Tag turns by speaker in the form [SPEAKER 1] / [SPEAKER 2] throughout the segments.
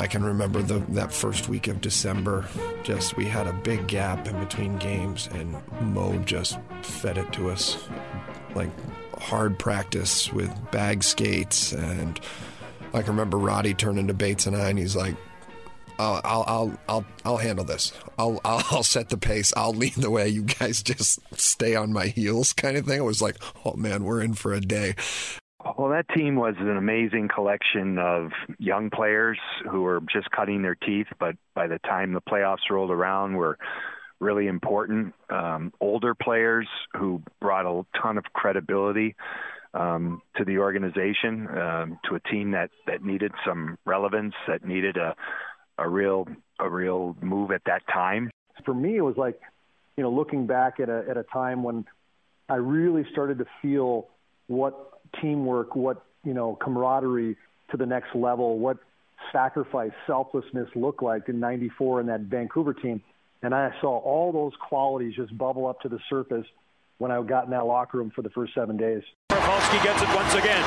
[SPEAKER 1] I can remember the that first week of December. Just we had a big gap in between games, and Mo just fed it to us like hard practice with bag skates. And I can remember Roddy turning to Bates and I, and he's like, "I'll I'll I'll I'll, I'll handle this. I'll, I'll I'll set the pace. I'll lead the way. You guys just stay on my heels, kind of thing." It was like, "Oh man, we're in for a day."
[SPEAKER 2] Well, that team was an amazing collection of young players who were just cutting their teeth, but by the time the playoffs rolled around, were really important. Um, older players who brought a ton of credibility um, to the organization, um, to a team that that needed some relevance, that needed a a real a real move at that time.
[SPEAKER 3] For me, it was like, you know, looking back at a at a time when I really started to feel what teamwork, what you know, camaraderie to the next level, what sacrifice, selflessness looked like in '94 in that Vancouver team, and I saw all those qualities just bubble up to the surface when I got in that locker room for the first seven days.
[SPEAKER 4] Rafalski gets it once again.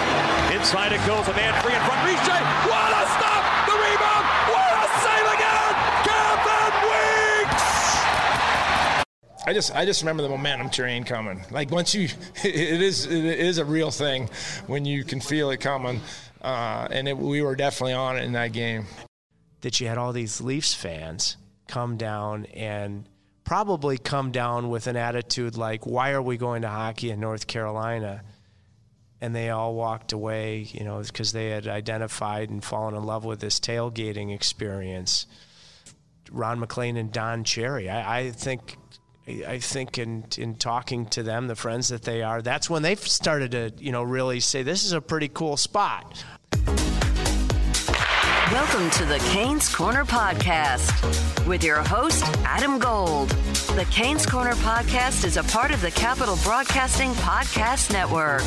[SPEAKER 4] Inside it goes, a man free in front. Riche, what a stop!
[SPEAKER 5] I just I just remember the momentum train coming. Like once you, it is it is a real thing when you can feel it coming, uh, and it, we were definitely on it in that game.
[SPEAKER 6] That you had all these Leafs fans come down and probably come down with an attitude like, "Why are we going to hockey in North Carolina?" And they all walked away, you know, because they had identified and fallen in love with this tailgating experience. Ron MacLean and Don Cherry, I, I think I think in in talking to them, the friends that they are, that's when they've started to you know really say this is a pretty cool spot.
[SPEAKER 7] Welcome to the Canes Corner Podcast with your host Adam Gold. The Canes Corner Podcast is a part of the Capital Broadcasting Podcast Network.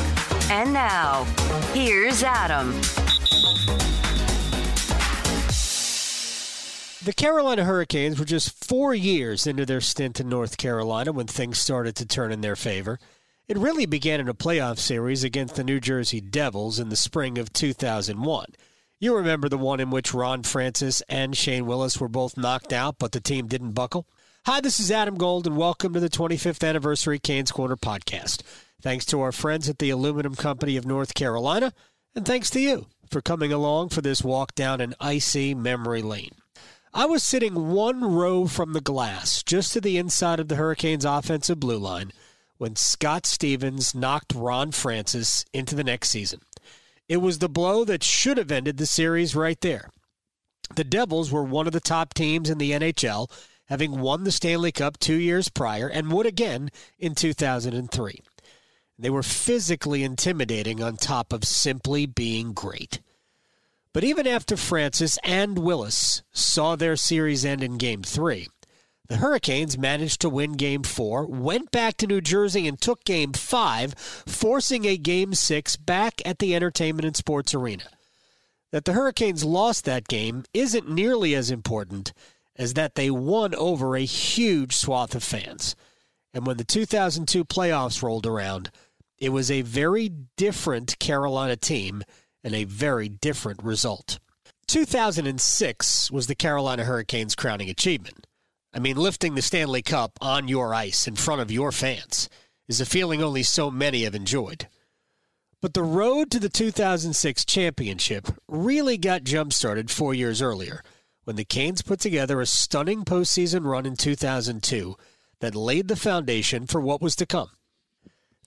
[SPEAKER 7] And now, here's Adam.
[SPEAKER 8] The Carolina Hurricanes were just four years into their stint in North Carolina when things started to turn in their favor. It really began in a playoff series against the New Jersey Devils in the spring of 2001. You remember the one in which Ron Francis and Shane Willis were both knocked out, but the team didn't buckle? Hi, this is Adam Gold, and welcome to the 25th anniversary Canes Corner podcast. Thanks to our friends at the Aluminum Company of North Carolina, and thanks to you for coming along for this walk down an icy memory lane. I was sitting one row from the glass, just to the inside of the Hurricanes' offensive blue line, when Scott Stevens knocked Ron Francis into the next season. It was the blow that should have ended the series right there. The Devils were one of the top teams in the NHL, having won the Stanley Cup two years prior and would again in 2003. They were physically intimidating on top of simply being great. But even after Francis and Willis saw their series end in Game 3, the Hurricanes managed to win Game 4, went back to New Jersey and took Game 5, forcing a Game 6 back at the Entertainment and Sports Arena. That the Hurricanes lost that game isn't nearly as important as that they won over a huge swath of fans. And when the 2002 playoffs rolled around, it was a very different Carolina team and a very different result. 2006 was the Carolina Hurricanes' crowning achievement. I mean, lifting the Stanley Cup on your ice in front of your fans is a feeling only so many have enjoyed. But the road to the 2006 championship really got jump started four years earlier when the Canes put together a stunning postseason run in 2002 that laid the foundation for what was to come.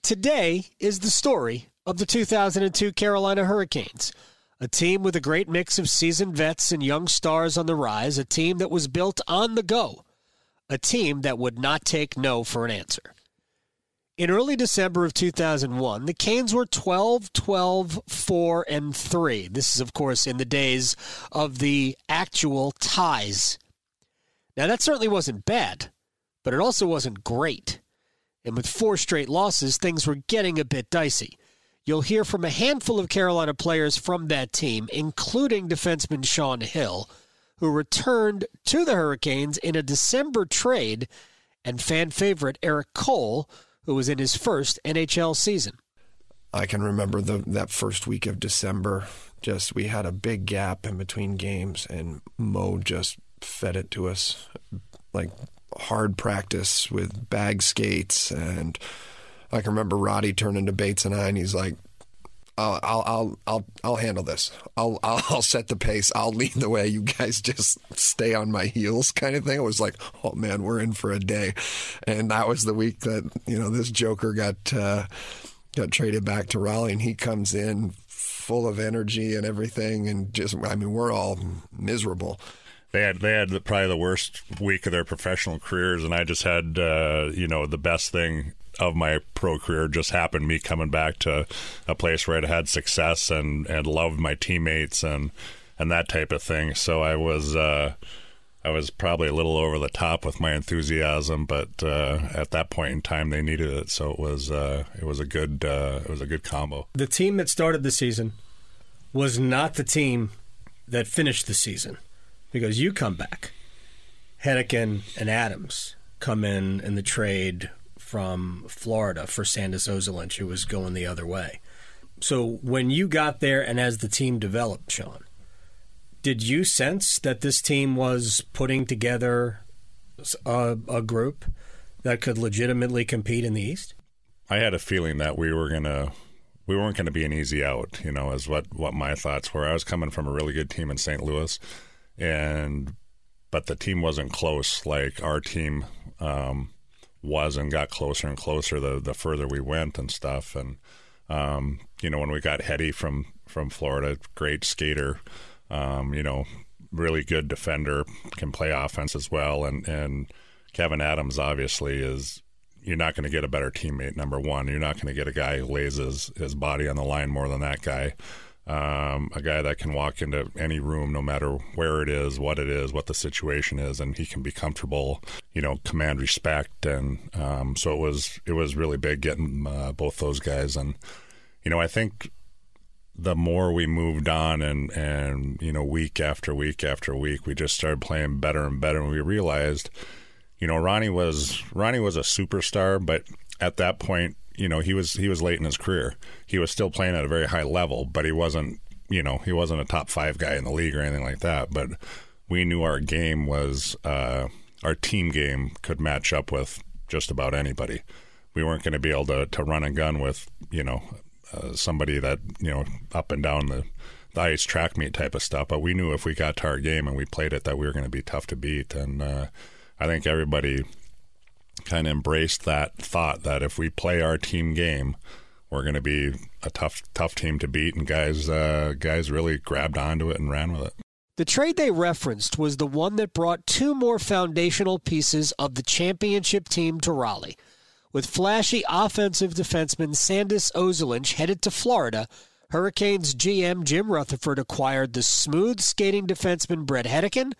[SPEAKER 8] Today is the story of the 2002 Carolina Hurricanes, a team with a great mix of seasoned vets and young stars on the rise, a team that was built on the go, a team that would not take no for an answer. In early December of 2001, the Canes were 12, 12, 4, and 3. This is, of course, in the days of the actual ties. Now, that certainly wasn't bad, but it also wasn't great. And with four straight losses, things were getting a bit dicey. You'll hear from a handful of Carolina players from that team, including defenseman Sean Hill, who returned to the Hurricanes in a December trade, and fan favorite Erik Cole, who was in his first NHL season.
[SPEAKER 1] I can remember the that first week of December. Just we had a big gap in between games, and Mo just fed it to us like hard practice with bag skates. And I can remember Roddy turning to Bates and I, and he's like, I'll, I'll, I'll, I'll, I'll handle this. I'll, I'll, I'll set the pace. I'll lead the way. You guys just stay on my heels, kind of thing. It was like, oh man, we're in for a day, and that was the week that you know this Joker got uh, got traded back to Raleigh, and he comes in full of energy and everything, and just, I mean, we're all miserable.
[SPEAKER 9] They had they had probably the worst week of their professional careers, and I just had uh, you know the best thing of my pro career just happened me coming back to a place where I'd had success and and loved my teammates and and that type of thing. So I was uh, I was probably a little over the top with my enthusiasm, but uh, at that point in time they needed it, so it was uh, it was a good uh, it was a good combo.
[SPEAKER 8] The team that started the season was not the team that finished the season because you come back. Hedican and Adams come in in the trade from Florida for Sandis Ozolinsh, who was going the other way. So when you got there and as the team developed, Sean, did you sense that this team was putting together a, a group that could legitimately compete in the East?
[SPEAKER 9] I had a feeling that we were gonna we weren't to be an easy out, you know, as what what my thoughts were. I was coming from a really good team in St. Louis, and but the team wasn't close like our team um, was and got closer and closer the the further we went and stuff. And um, you know, when we got Hetty from from Florida, great skater, um, you know, really good defender, can play offense as well. And and Kevyn Adams obviously is. You're not going to get a better teammate. Number one, you're not going to get a guy who lays his, his body on the line more than that guy. Um, a guy that can walk into any room, no matter where it is, what it is, what the situation is, and he can be comfortable, you know, command respect. And um, so it was it was really big getting uh, both those guys. And you know, I think the more we moved on and and you know week after week after week, we just started playing better and better, and we realized, you know, Ronnie was Ronnie was a superstar, but at that point you know he was he was late in his career. He was still playing at a very high level, but he wasn't you know he wasn't a top five guy in the league or anything like that. But we knew our game was uh, our team game could match up with just about anybody. We weren't going to be able to to run and gun with you know uh, somebody that you know up and down the the ice track meet type of stuff. But we knew if we got to our game and we played it that we were going to be tough to beat. And uh, I think everybody kind of embraced that thought that if we play our team game, we're going to be a tough tough team to beat, and guys uh, guys really grabbed onto it and ran with it.
[SPEAKER 8] The trade they referenced was the one that brought two more foundational pieces of the championship team to Raleigh. With flashy offensive defenseman Sandis Ozolinsh headed to Florida, Hurricanes GM Jim Rutherford acquired the smooth skating defenseman Bret Hedican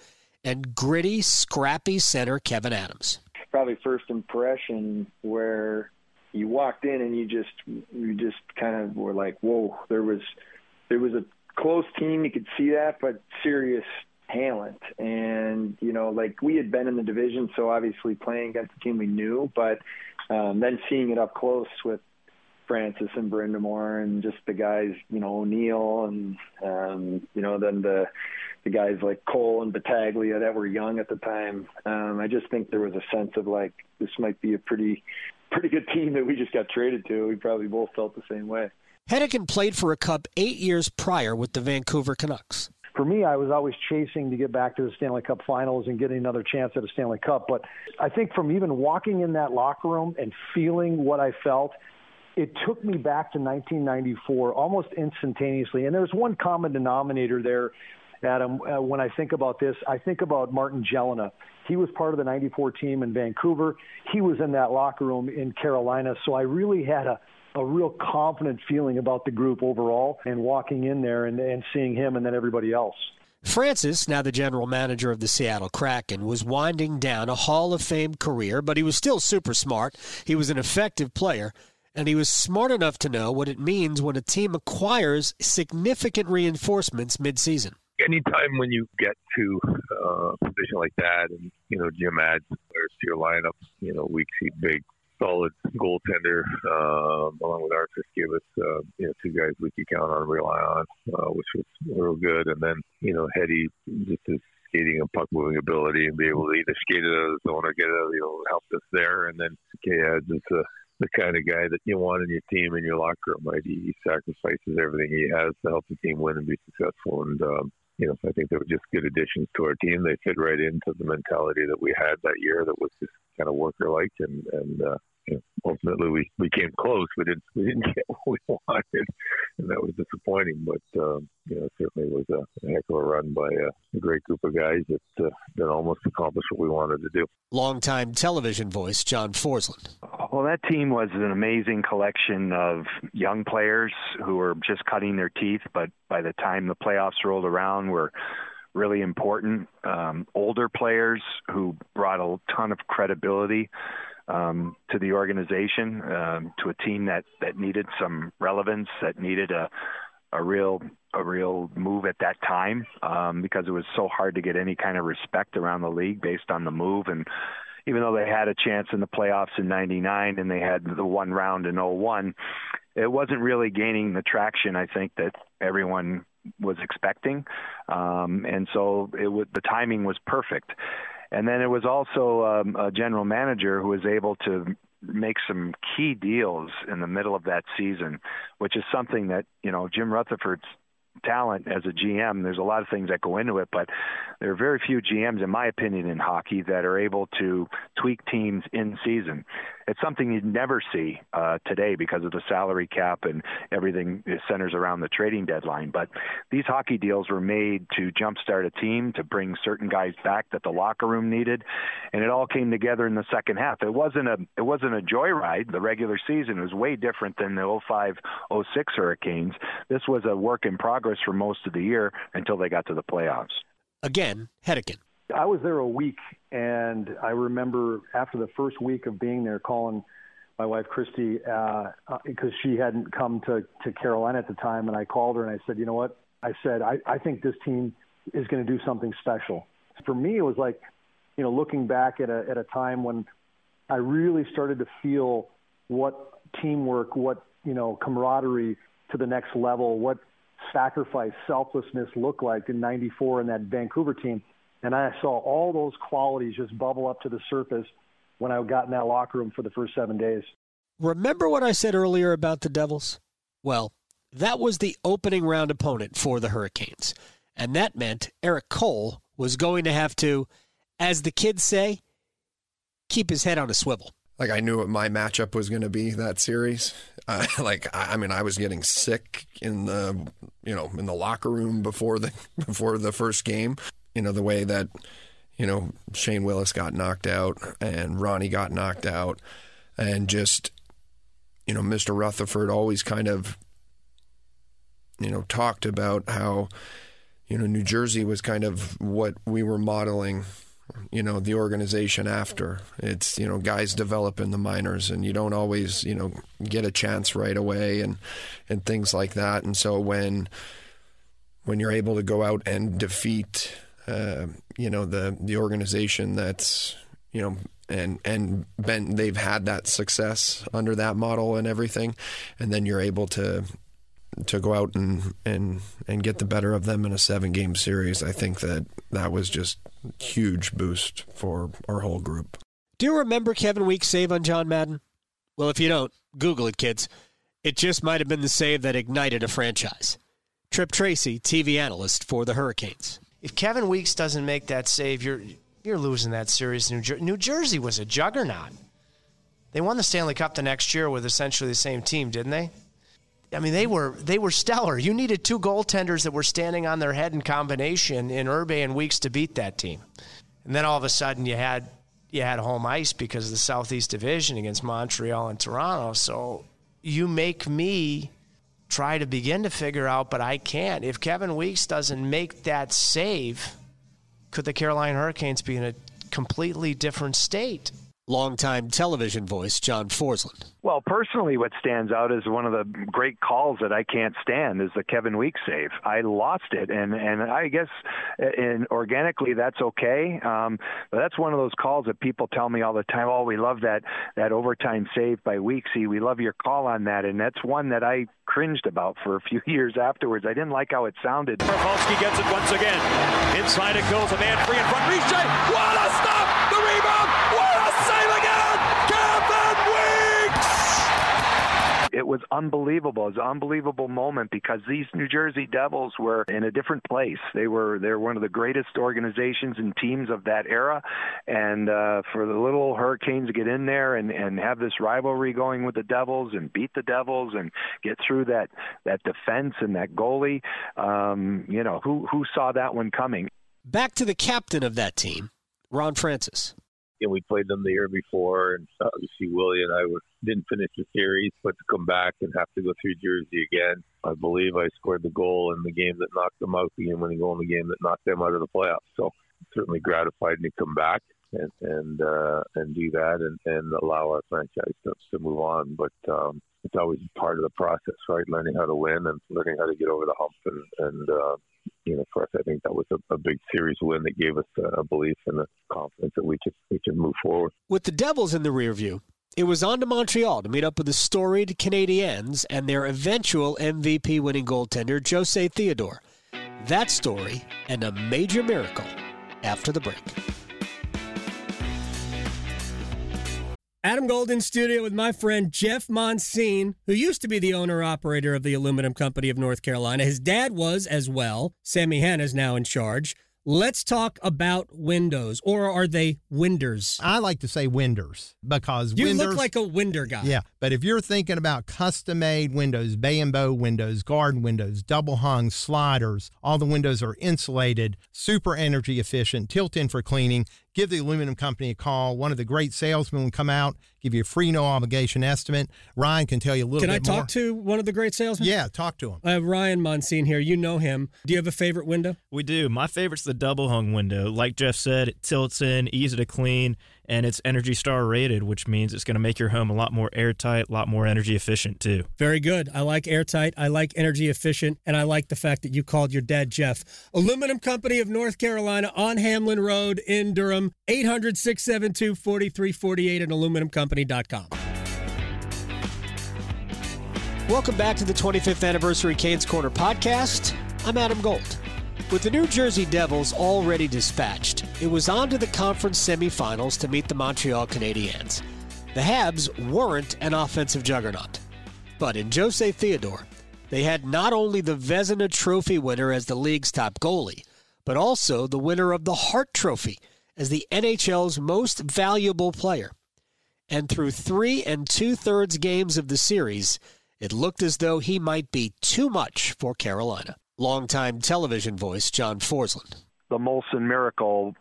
[SPEAKER 8] and gritty, scrappy center Kevyn Adams
[SPEAKER 10] probably first impression where you walked in and you just you just kind of were like, whoa, there was there was a close team, you could see that, but serious talent. And you know, like we had been in the division, so obviously playing against a team we knew, but um, then seeing it up close with Francis and Brind'Amour and just the guys, you know, O'Neill and um, you know, then the the guys like Cole and Battaglia that were young at the time. Um, I just think there was a sense of like this might be a pretty pretty good team that we just got traded to. We probably both felt the same way.
[SPEAKER 8] Hedican played for a cup eight years prior with the Vancouver Canucks.
[SPEAKER 3] For me, I was always chasing to get back to the Stanley Cup finals and getting another chance at a Stanley Cup. But I think from even walking in that locker room and feeling what I felt, it took me back to 1994 almost instantaneously. And there's one common denominator there Adam, uh, when I think about this, I think about Martin Gelinas. He was part of the 94 team in Vancouver. He was in that locker room in Carolina. So I really had a, a real confident feeling about the group overall and walking in there and, and seeing him and then everybody else.
[SPEAKER 8] Francis, now the general manager of the Seattle Kraken, was winding down a Hall of Fame career, but he was still super smart. He was an effective player, and he was smart enough to know what it means when a team acquires significant reinforcements midseason.
[SPEAKER 11] Anytime when you get to uh, a position like that, and you know Jim adds players to your lineup, you know weak seat big solid goaltender, uh, along with Arthur Skibas, uh, you know, two guys we could count on and rely on, uh, which was real good. And then, you know, Hetty, just his skating and puck moving ability and be able to either skate it out of the zone or get it out of the helped us there. And then K adds is uh, the kind of guy that you want in your team in your locker room. Right? He, he sacrifices everything he has to help the team win and be successful. And um, you know, I think they were just good additions to our team. They fit right into the mentality that we had that year that was just kind of worker like and and uh, you know, ultimately we, we came close. We didn't we didn't get what we wanted, and that was disappointing. But um, you know, it certainly was a, a heck of a run by a, a great group of guys that uh, that almost accomplished what we wanted to do.
[SPEAKER 8] Longtime television voice John Forslund.
[SPEAKER 2] Well, that team was an amazing collection of young players who were just cutting their teeth, but by the time the playoffs rolled around, were really important. Um, older players who brought a ton of credibility um, to the organization, um, to a team that that needed some relevance, that needed a a real a real move at that time um, because it was so hard to get any kind of respect around the league based on the move. And even though they had a chance in the playoffs in 99 and they had the one round in 01 it wasn't really gaining the traction I think that everyone was expecting. Um, and so it was the timing was perfect and then it was also um, a general manager who was able to make some key deals in the middle of that season, which is something that, you know, Jim Rutherford's talent as a GM. There's a lot of things that go into it, but there are very few GMs, in my opinion, in hockey that are able to tweak teams in season. It's something you'd never see uh, today because of the salary cap and everything centers around the trading deadline. But these hockey deals were made to jumpstart a team, to bring certain guys back that the locker room needed, and it all came together in the second half. It wasn't a it wasn't a joyride. The regular season was way different than the 05 06 Hurricanes. This was a work in progress for most of the year until they got to the playoffs.
[SPEAKER 8] Again, Hedican.
[SPEAKER 3] I was there a week, and I remember after the first week of being there, calling my wife Christy uh, uh, because she hadn't come to to Carolina at the time, and I called her and I said, you know what? I said I, I think this team is going to do something special. For me, it was like, you know, looking back at a at a time when I really started to feel what teamwork, what you know, camaraderie to the next level, what sacrifice, selflessness looked like in '94 in that Vancouver team and I saw all those qualities just bubble up to the surface when I got in that locker room for the first seven days.
[SPEAKER 8] Remember what I said earlier about the Devils? Well, that was the opening round opponent for the Hurricanes. And that meant Erik Cole was going to have to, as the kids say, keep his head on a swivel.
[SPEAKER 1] Like I knew what my matchup was going to be that series. Uh, like I mean, I was getting sick in the you know in the locker room before the before the first game you know, the way that, you know, Shane Willis got knocked out and Ronnie got knocked out and just, you know, Mr. Rutherford always kind of, you know, talked about how, you know, New Jersey was kind of what we were modeling you know the organization after it's you know guys develop in the minors and you don't always you know get a chance right away and and things like that and so when when you're able to go out and defeat uh, you know the the organization that's you know and and been they've had that success under that model and everything, and then you're able to to go out and and and get the better of them in a seven game series. I think that that was just huge boost for our whole group.
[SPEAKER 8] Do you remember Kevin Weekes' save on John Madden? Well, if you don't, Google it, kids. It just might have been the save that ignited a franchise. Tripp Tracy, TV analyst for the Hurricanes
[SPEAKER 6] if Kevin Weekes doesn't make that save, you're you're losing that series. New, Jer- New Jersey was a juggernaut. They won the Stanley Cup the next year with essentially the same team, didn't they? I mean, they were they were stellar. You needed two goaltenders that were standing on their head in combination in Irbe and Weekes to beat that team. And then all of a sudden, you had you had home ice because of the Southeast Division against Montreal and Toronto. So you make me try to begin to figure out, but I can't. If Kevin Weekes doesn't make that save, could the Carolina Hurricanes be in a completely different state?
[SPEAKER 8] Longtime television voice John Forslund.
[SPEAKER 2] Well, personally, what stands out is one of the great calls that I can't stand is the Kevin Weekes save. I lost it, and and I guess in organically that's okay. Um, but that's one of those calls that people tell me all the time. Oh, we love that that overtime save by Weeksy. We love your call on that, and that's one that I cringed about for a few years afterwards. I didn't like how it sounded.
[SPEAKER 4] Rafalski gets it once again. Inside it goes, a man free in front. Riche, what a stop! The rebound!
[SPEAKER 2] It was unbelievable. It was an unbelievable moment because these New Jersey Devils were in a different place. They were they're one of the greatest organizations and teams of that era, and uh, for the little Hurricanes to get in there and and have this rivalry going with the Devils and beat the Devils and get through that that defense and that goalie, um, you know who who saw that one coming.
[SPEAKER 8] Back to the captain of that team, Ron Francis
[SPEAKER 11] and we played them the year before. And obviously, Willie and I were, didn't finish the series, but to come back and have to go through Jersey again, I believe I scored the goal in the game that knocked them out, the game-winning goal in the game that knocked them out of the playoffs. So certainly gratified to come back and and uh, and do that and, and allow our franchise to, to move on. But um, it's always part of the process, right? Learning how to win and learning how to get over the hump and and uh, you know, for us, I think that was a, a big series win that gave us a belief and a confidence that we could we could move forward.
[SPEAKER 8] With the Devils in the rear view, it was on to Montreal to meet up with the storied Canadiens and their eventual MVP winning goaltender, Jose Theodore. That story and a major miracle after the break.
[SPEAKER 12] Adam Golden studio with my friend Jeff Monsine, who used to be the owner operator of the Aluminum Company of North Carolina. His dad was as well. Sammy Hanna is now in charge. Let's talk about windows, or are they winders?
[SPEAKER 13] I like to say winders because
[SPEAKER 12] you
[SPEAKER 13] winders,
[SPEAKER 12] look like a winder guy.
[SPEAKER 13] Yeah, but if you're thinking about custom-made windows, bay and bow windows, garden windows, double hung sliders, all the windows are insulated, super energy efficient, tilt in for cleaning give the aluminum company a call. One of the great salesmen will come out, give you a free, no obligation estimate. Ryan can tell you a little
[SPEAKER 12] can
[SPEAKER 13] bit
[SPEAKER 12] more.
[SPEAKER 13] more.
[SPEAKER 12] Can I talk to one of the great salesmen?
[SPEAKER 13] Yeah, talk to him.
[SPEAKER 12] I have Ryan Monsine here. You know him. Do you have a favorite window?
[SPEAKER 14] We do. My favorite's the double hung window. Like Jeff said, it tilts in, easy to clean, and it's Energy Star rated, which means it's going to make your home a lot more airtight, a lot more energy efficient too.
[SPEAKER 12] Very good. I like airtight. I like energy efficient, and I like the fact that you called your dad Jeff. Aluminum Company of North Carolina on Hamlin Road in Durham, 800 672 4348 at aluminumcompany.com.
[SPEAKER 8] Welcome back to the 25th anniversary Canes Corner podcast. I'm Adam Gold. With the New Jersey Devils already dispatched, it was on to the conference semifinals to meet the Montreal Canadiens. The Habs weren't an offensive juggernaut, but in Jose Theodore, they had not only the Vezina Trophy winner as the league's top goalie, but also the winner of the Hart Trophy as the NHL's most valuable player. And through three and two thirds games of the series, it looked as though he might be too much for Carolina. Longtime television voice John Forslund.
[SPEAKER 2] The Molson Miracle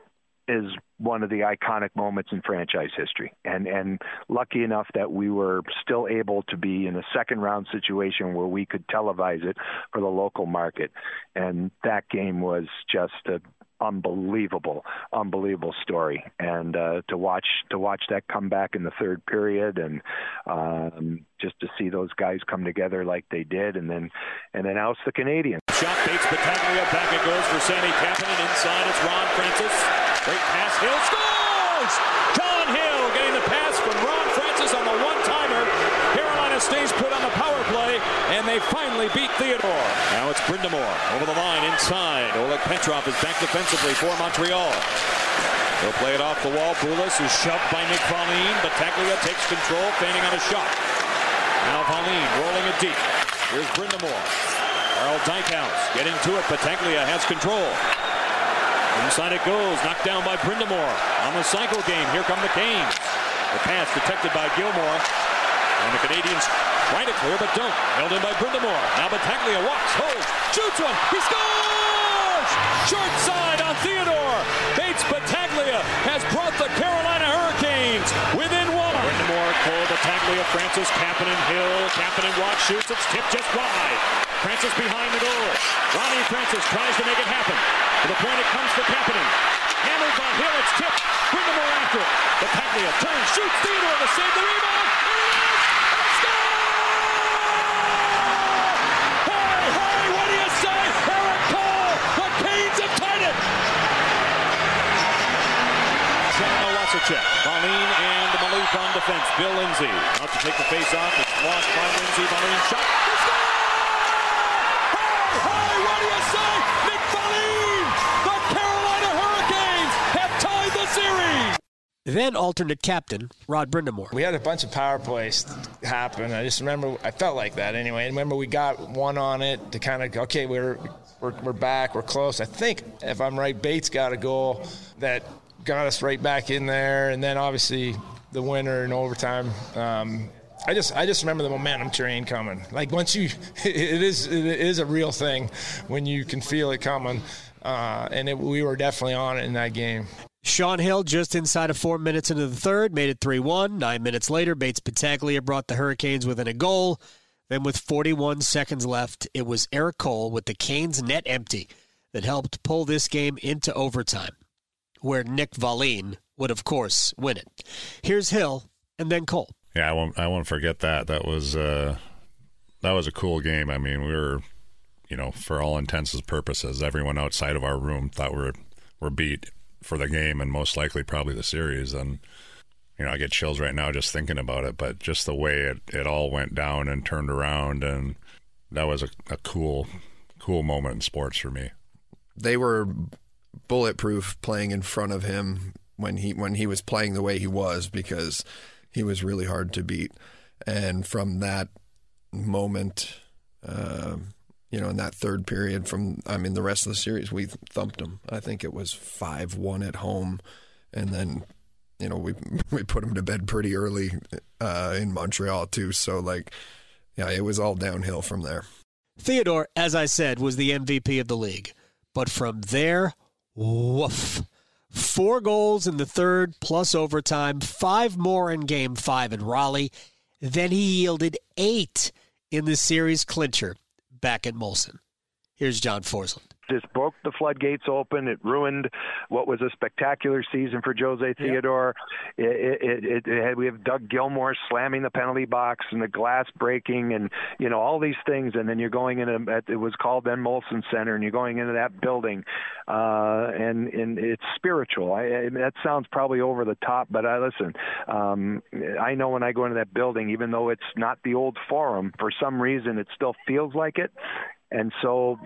[SPEAKER 2] is one of the iconic moments in franchise history. And and lucky enough that we were still able to be in a second round situation where we could televise it for the local market. And that game was just a unbelievable, unbelievable story. And uh, to watch to watch that come back in the third period, and um, just to see those guys come together like they did, and then and then oust the Canadiens.
[SPEAKER 4] Shot Bates Battaglia. Back it goes for Sami Kapanen. Inside it's Ron Francis. Great pass. Hill scores. John Hill getting the pass from Ron Francis on the one-timer. Carolina stays put on the power play, and they finally beat Theodore. It's Brind'Amour over the line inside. Oleg Petrov is back defensively for Montreal. They'll play it off the wall. Bulis is shoved by Nick Wallin. Battaglia takes control, feigning on a shot. Now Wallin rolling it deep. Here's Brind'Amour. Carl Dykhuis getting to it. Battaglia has control. Inside it goes, knocked down by Brind'Amour. On the cycle game, here come the Canes. The pass detected by Gilmour. And the Canadiens Trying to clear, but don't. Held in by Brind'Amour. Now Battaglia walks, holds, shoots one. He scores! Short side on Theodore. Bates Battaglia has brought the Carolina Hurricanes within one. Brind'Amour, Cole, Battaglia, Francis, Kapanen, Hill. Kapanen walks, shoots. It's tipped just wide. Francis behind the goal. Ronnie Francis tries to make it happen. To the point it comes for Kapanen. Hammered by Hill, it's tipped. Brind'Amour after it. Battaglia turns, shoots. Theodore to save the rebound. What do you say? Erik Cole, the Canes have tied it. Toronto Vasicek, Wallin and Malik on defense. Bill Lindsay out to take the face off. It's lost by Lindsay. Wallin shot. He scored! Hey, hey, what do you say? Nick Wallin! The Carolina Hurricanes have tied the series.
[SPEAKER 8] Then alternate captain Rod Brind'Amour.
[SPEAKER 6] We had a bunch of power plays happen. I just remember I felt like that anyway. I remember we got one on it to kind of okay, we're we're we're back, we're close. I think if I'm right, Bates got a goal that got us right back in there, and then obviously the winner in overtime. Um, I just I just remember the momentum train coming. Like once you, it is it is a real thing when you can feel it coming, uh, and it, we were definitely on it in that game.
[SPEAKER 8] Sean Hill, just inside of four minutes into the third, made it 3 1. Nine minutes later, Bates Battaglia brought the Hurricanes within a goal. Then, with 41 seconds left, it was Erik Cole with the Canes net empty that helped pull this game into overtime, where Nick Wallin would, of course, win it. Here's Hill and then Cole.
[SPEAKER 9] Yeah, I won't. I won't forget that. That was uh, that was a cool game. I mean, we were, you know, for all intents and purposes, everyone outside of our room thought we were were beat for the game and most likely probably the series. And you know, I get chills right now just thinking about it. But just the way it, it all went down and turned around, and that was a, a cool, cool moment in sports for me.
[SPEAKER 1] They were bulletproof playing in front of him when he when he was playing the way he was because he was really hard to beat. And from that moment, uh, you know, in that third period, from I mean, the rest of the series, we thumped them. I think it was five one at home, and then you know we we put them to bed pretty early uh, in Montreal too. So like, yeah, it was all downhill from there.
[SPEAKER 8] Theodore, as I said, was the MVP of the league, but from there, woof. Four goals in the third, plus overtime, five more in game five in Raleigh. Then he yielded eight in the series clincher back at Molson. Here's John Forslund.
[SPEAKER 2] This broke the floodgates open. It ruined what was a spectacular season for Jose Theodore. It, it, it, it had, we have Doug Gilmour slamming the penalty box and the glass breaking and you know all these things. And then you're going in a it was called then Molson Center, and you're going into that building, uh, and and it's spiritual. I, I that sounds probably over the top, but I listen. Um, I know when I go into that building, even though it's not the old Forum, for some reason it still feels like it. And so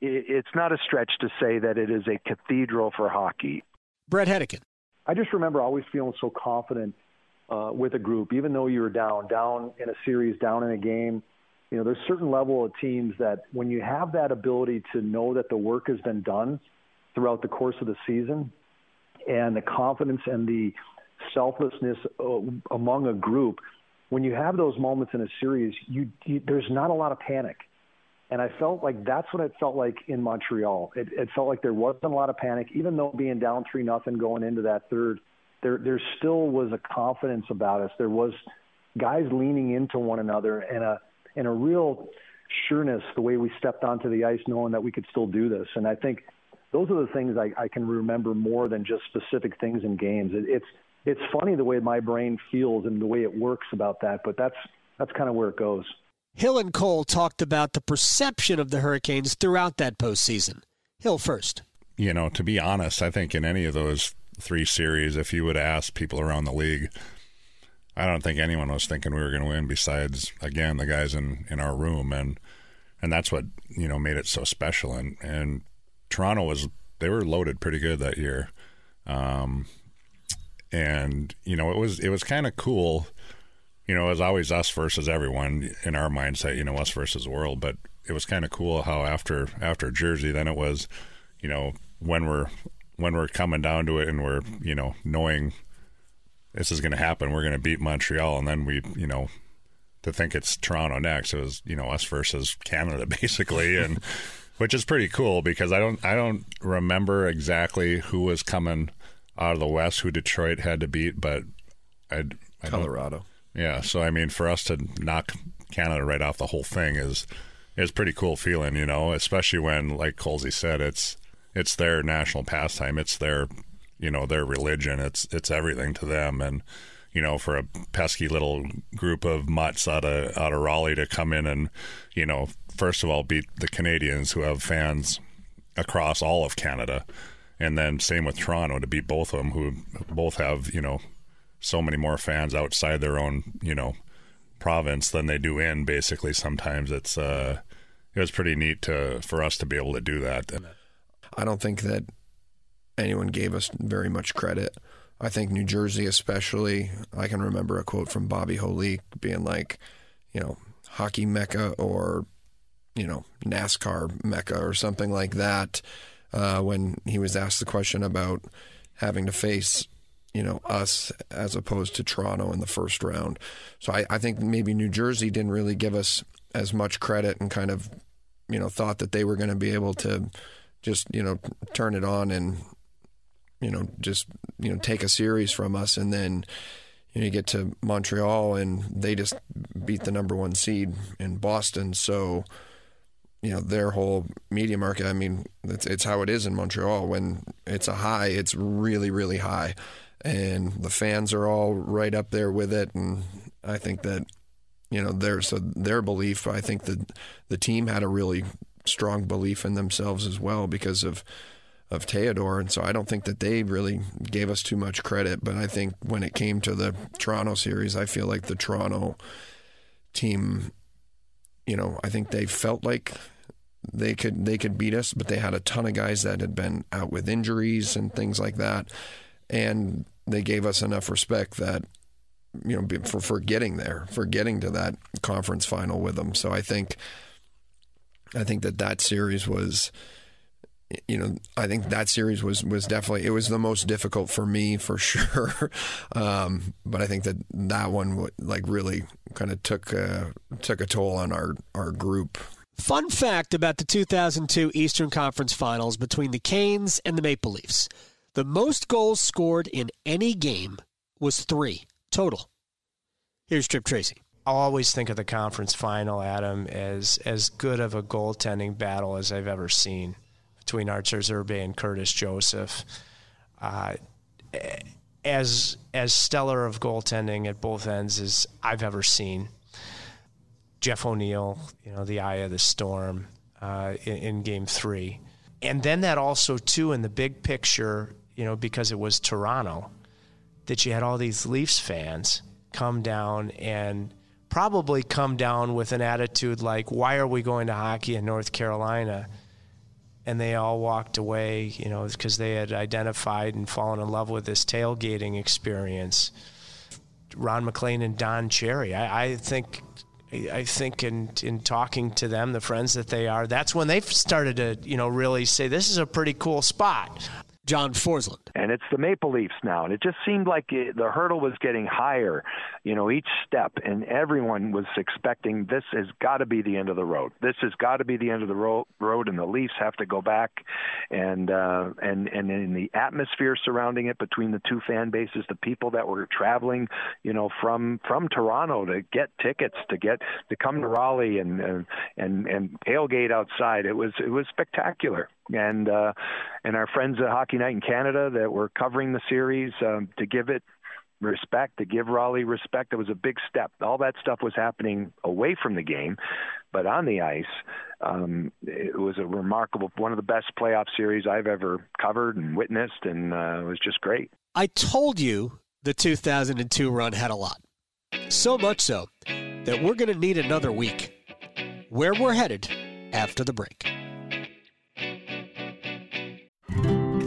[SPEAKER 2] it's not a stretch to say that it is a cathedral for hockey.
[SPEAKER 8] Bret Hedican.
[SPEAKER 3] I just remember always feeling so confident uh, with a group, even though you were down, down in a series, down in a game. You know, there's a certain level of teams that when you have that ability to know that the work has been done throughout the course of the season, and the confidence and the selflessness uh, among a group, when you have those moments in a series, you, you there's not a lot of panic and I felt like that's what it felt like in Montreal. It, it felt like there wasn't a lot of panic, even though being down three nothing going into that third. There, there still was a confidence about us. There was guys leaning into one another and a and a real sureness the way we stepped onto the ice, knowing that we could still do this. And I think those are the things I, I can remember more than just specific things in games. It, it's it's funny the way my brain feels and the way it works about that, but that's that's kind of where it goes.
[SPEAKER 8] Hill and Cole talked about the perception of the Hurricanes throughout that postseason. Hill first.
[SPEAKER 9] You know, to be honest, I think in any of those three series, if you would ask people around the league, I don't think anyone was thinking we were going to win. Besides, again, the guys in, in our room, and and that's what you know made it so special. And and Toronto was they were loaded pretty good that year, um, and you know it was it was kind of cool you know, it was always us versus everyone in our mindset, you know, us versus the world. But it was kind of cool how after after Jersey, then it was, you know, when we're when we're coming down to it and we're you know knowing this is going to happen, we're going to beat Montreal, and then we you know to think it's Toronto next. It was you know us versus Canada basically, and which is pretty cool because I don't I don't remember exactly who was coming out of the West who Detroit had to beat, but I,
[SPEAKER 1] Colorado.
[SPEAKER 9] Yeah, so I mean, for us to knock Canada right off the whole thing is is pretty cool feeling, you know, especially when, like Colsey said, it's it's their national pastime, it's their you know their religion, it's it's everything to them, and you know, for a pesky little group of mutts out of out of Raleigh to come in and you know, first of all, beat the Canadiens who have fans across all of Canada, and then same with Toronto to beat both of them who both have you know so many more fans outside their own you know province than they do in. Basically, sometimes it's uh, it was pretty neat to for us to be able to do that.
[SPEAKER 1] I don't think that anyone gave us very much credit. I think New Jersey, especially, I can remember a quote from Bobby Holik being like, you know, hockey mecca or, you know, NASCAR mecca or something like that. Uh, when he was asked the question about having to face, you know, us as opposed to Toronto in the first round. So I, I think maybe New Jersey didn't really give us as much credit and kind of, you know, thought that they were going to be able to just, you know, turn it on and you know, just you know, take a series from us, and then you, know, you get to Montreal and they just beat the number one seed in Boston. So, you know, their whole media market. I mean, it's it's how it is in Montreal. When it's a high, it's really really high, and the fans are all right up there with it. And I think that you know their so their belief. I think that the team had a really strong belief in themselves as well because of of Theodore, and so I don't think that they really gave us too much credit. But I think when it came to the Toronto series, I feel like the Toronto team, you know, I think they felt like they could they could beat us, but they had a ton of guys that had been out with injuries and things like that, and they gave us enough respect that you know for for getting there, for getting to that conference final with them. So I think I think that that series was you know, I think that series was was definitely it was the most difficult for me for sure. Um, but I think that that one like really kind of took uh, took a toll on our our group.
[SPEAKER 8] Fun fact about the 2002 Eastern Conference Finals between the Canes and the Maple Leafs: the most goals scored in any game was three total. Here's Tripp Tracy.
[SPEAKER 6] I'll always think of the conference final, Adam, as as good of a goaltending battle as I've ever seen between Arturs Irbe and Curtis Joseph. Uh, as as stellar of goaltending at both ends as I've ever seen. Jeff O'Neill, you know, the eye of the storm uh, in, in, Game Three, and then that also too in the big picture, you know, because it was Toronto, that you had all these Leafs fans come down and probably come down with an attitude like, "Why are we going to hockey in North Carolina?" and they all walked away, you know, because they had identified and fallen in love with this tailgating experience. Ron MacLean and Don Cherry. I, I think I think in in talking to them, the friends that they are, that's when they started to, you know, really say this is a pretty cool spot.
[SPEAKER 8] John Forslund.
[SPEAKER 2] And it's the Maple Leafs now. And it just seemed like it, the hurdle was getting higher, you know, each step. And everyone was expecting this has got to be the end of the road. This has got to be the end of the ro- road. And the Leafs have to go back. And, uh, and, and in the atmosphere surrounding it between the two fan bases, the people that were traveling, you know, from, from Toronto to get tickets, to get, to come to Raleigh and, and, and, and tailgate outside, it was, it was spectacular and uh, and our friends at Hockey Night in Canada that were covering the series um, to give it respect, to give Raleigh respect. It was a big step. All that stuff was happening away from the game, but on the ice, um, it was a remarkable, one of the best playoff series I've ever covered and witnessed, and uh, it was just great.
[SPEAKER 8] I told you the 2002 run had a lot. So much so that we're going to need another week. Where we're headed after the break.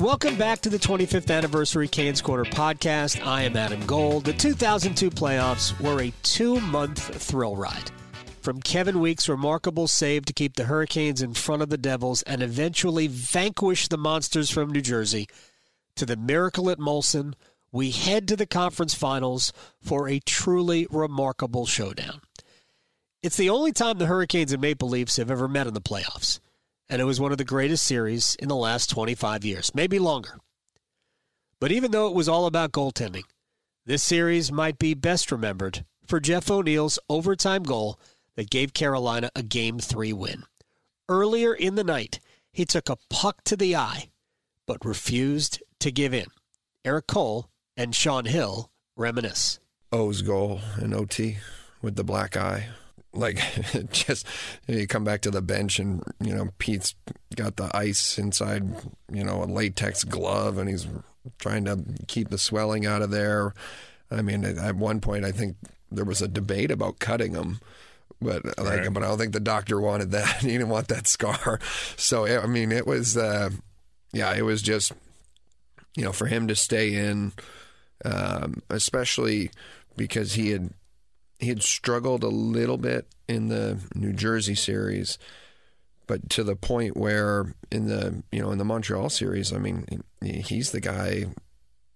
[SPEAKER 8] Welcome back to the 25th anniversary Canes Corner podcast. I am Adam Gold. The 2002 playoffs were a two month thrill ride. From Kevin Weekes' remarkable save to keep the Hurricanes in front of the Devils and eventually vanquish the Monsters from New Jersey, to the miracle at Molson, we head to the conference finals for a truly remarkable showdown. It's the only time the Hurricanes and Maple Leafs have ever met in the playoffs and it was one of the greatest series in the last 25 years, maybe longer. But even though it was all about goaltending, this series might be best remembered for Jeff O'Neill's overtime goal that gave Carolina a Game 3 win. Earlier in the night, he took a puck to the eye, but refused to give in. Erik Cole and Sean Hill reminisce.
[SPEAKER 1] O's goal in OT with the black eye like just you come back to the bench and you know Pete's got the ice inside you know a latex glove and he's trying to keep the swelling out of there. I mean, at one point I think there was a debate about cutting him, but like, right. but I don't think the doctor wanted that. he didn't want that scar. So I mean, it was, uh, yeah, it was just you know for him to stay in, um, especially because he had he had struggled a little bit in the New Jersey series, but to the point where in the you know in the Montreal series, I mean, he's the guy,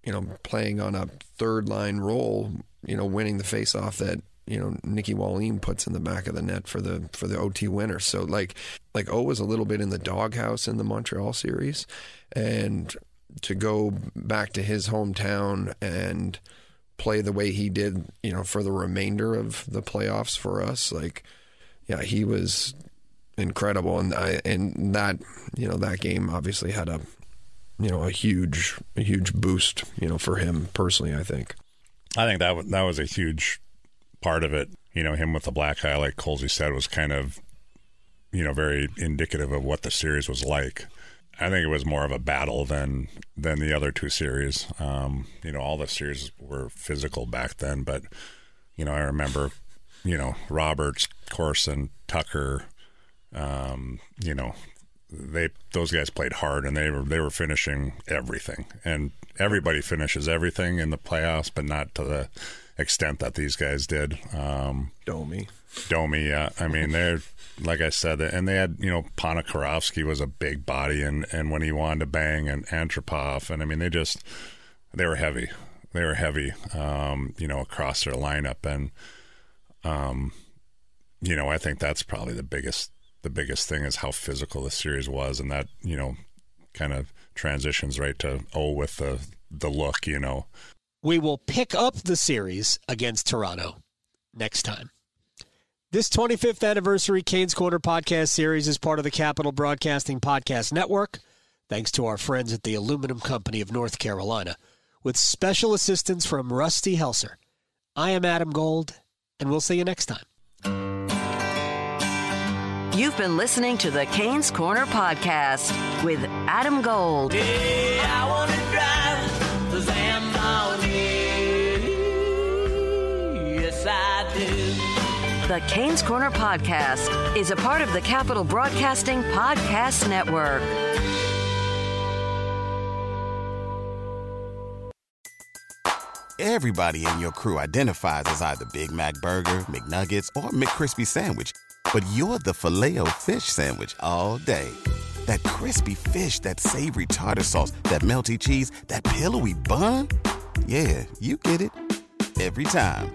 [SPEAKER 1] you know, playing on a third line role, you know, winning the faceoff that you know Nicky Wallin puts in the back of the net for the for the OT winner. So like like O was a little bit in the doghouse in the Montreal series, and to go back to his hometown and play the way he did, you know, for the remainder of the playoffs for us, like, yeah, he was incredible, and I and that you know that game obviously had a you know a huge a huge boost you know for him personally. I think.
[SPEAKER 9] I think that that was a huge part of it. You know, him with the black eye, like Colsey said, was kind of you know very indicative of what the series was like. I think it was more of a battle than than the other two series. Um, you know, all the series were physical back then, but you know, I remember, you know, Roberts, Corson, Tucker, um, you know, they those guys played hard and they were they were finishing everything. And everybody finishes everything in the playoffs, but not to the extent that these guys did. Um,
[SPEAKER 1] Domi,
[SPEAKER 9] Domi, yeah. I mean, they're like I said, and they had you know Ponikarovsky was a big body, and and when he wanted to bang and Antropov, and I mean they just they were heavy, they were heavy, um, you know, across their lineup, and um, you know I think that's probably the biggest the biggest thing is how physical the series was, and that you know kind of transitions right to oh with the the look, you know.
[SPEAKER 8] We will pick up the series against Toronto next time. This 25th anniversary Canes Corner podcast series is part of the Capital Broadcasting Podcast Network, thanks to our friends at the Aluminum Company of North Carolina, with special assistance from Rusty Helser. I am Adam Gold, and we'll see you next time.
[SPEAKER 7] You've been listening to the Canes Corner podcast with Adam Gold. Yeah, The Canes Corner podcast is a part of the Capital Broadcasting Podcast Network.
[SPEAKER 15] Everybody in your crew identifies as either Big Mac Burger, McNuggets, or McCrispy Sandwich, but you're the filet fish Sandwich all day. That crispy fish, that savory tartar sauce, that melty cheese, that pillowy bun. Yeah, you get it every time.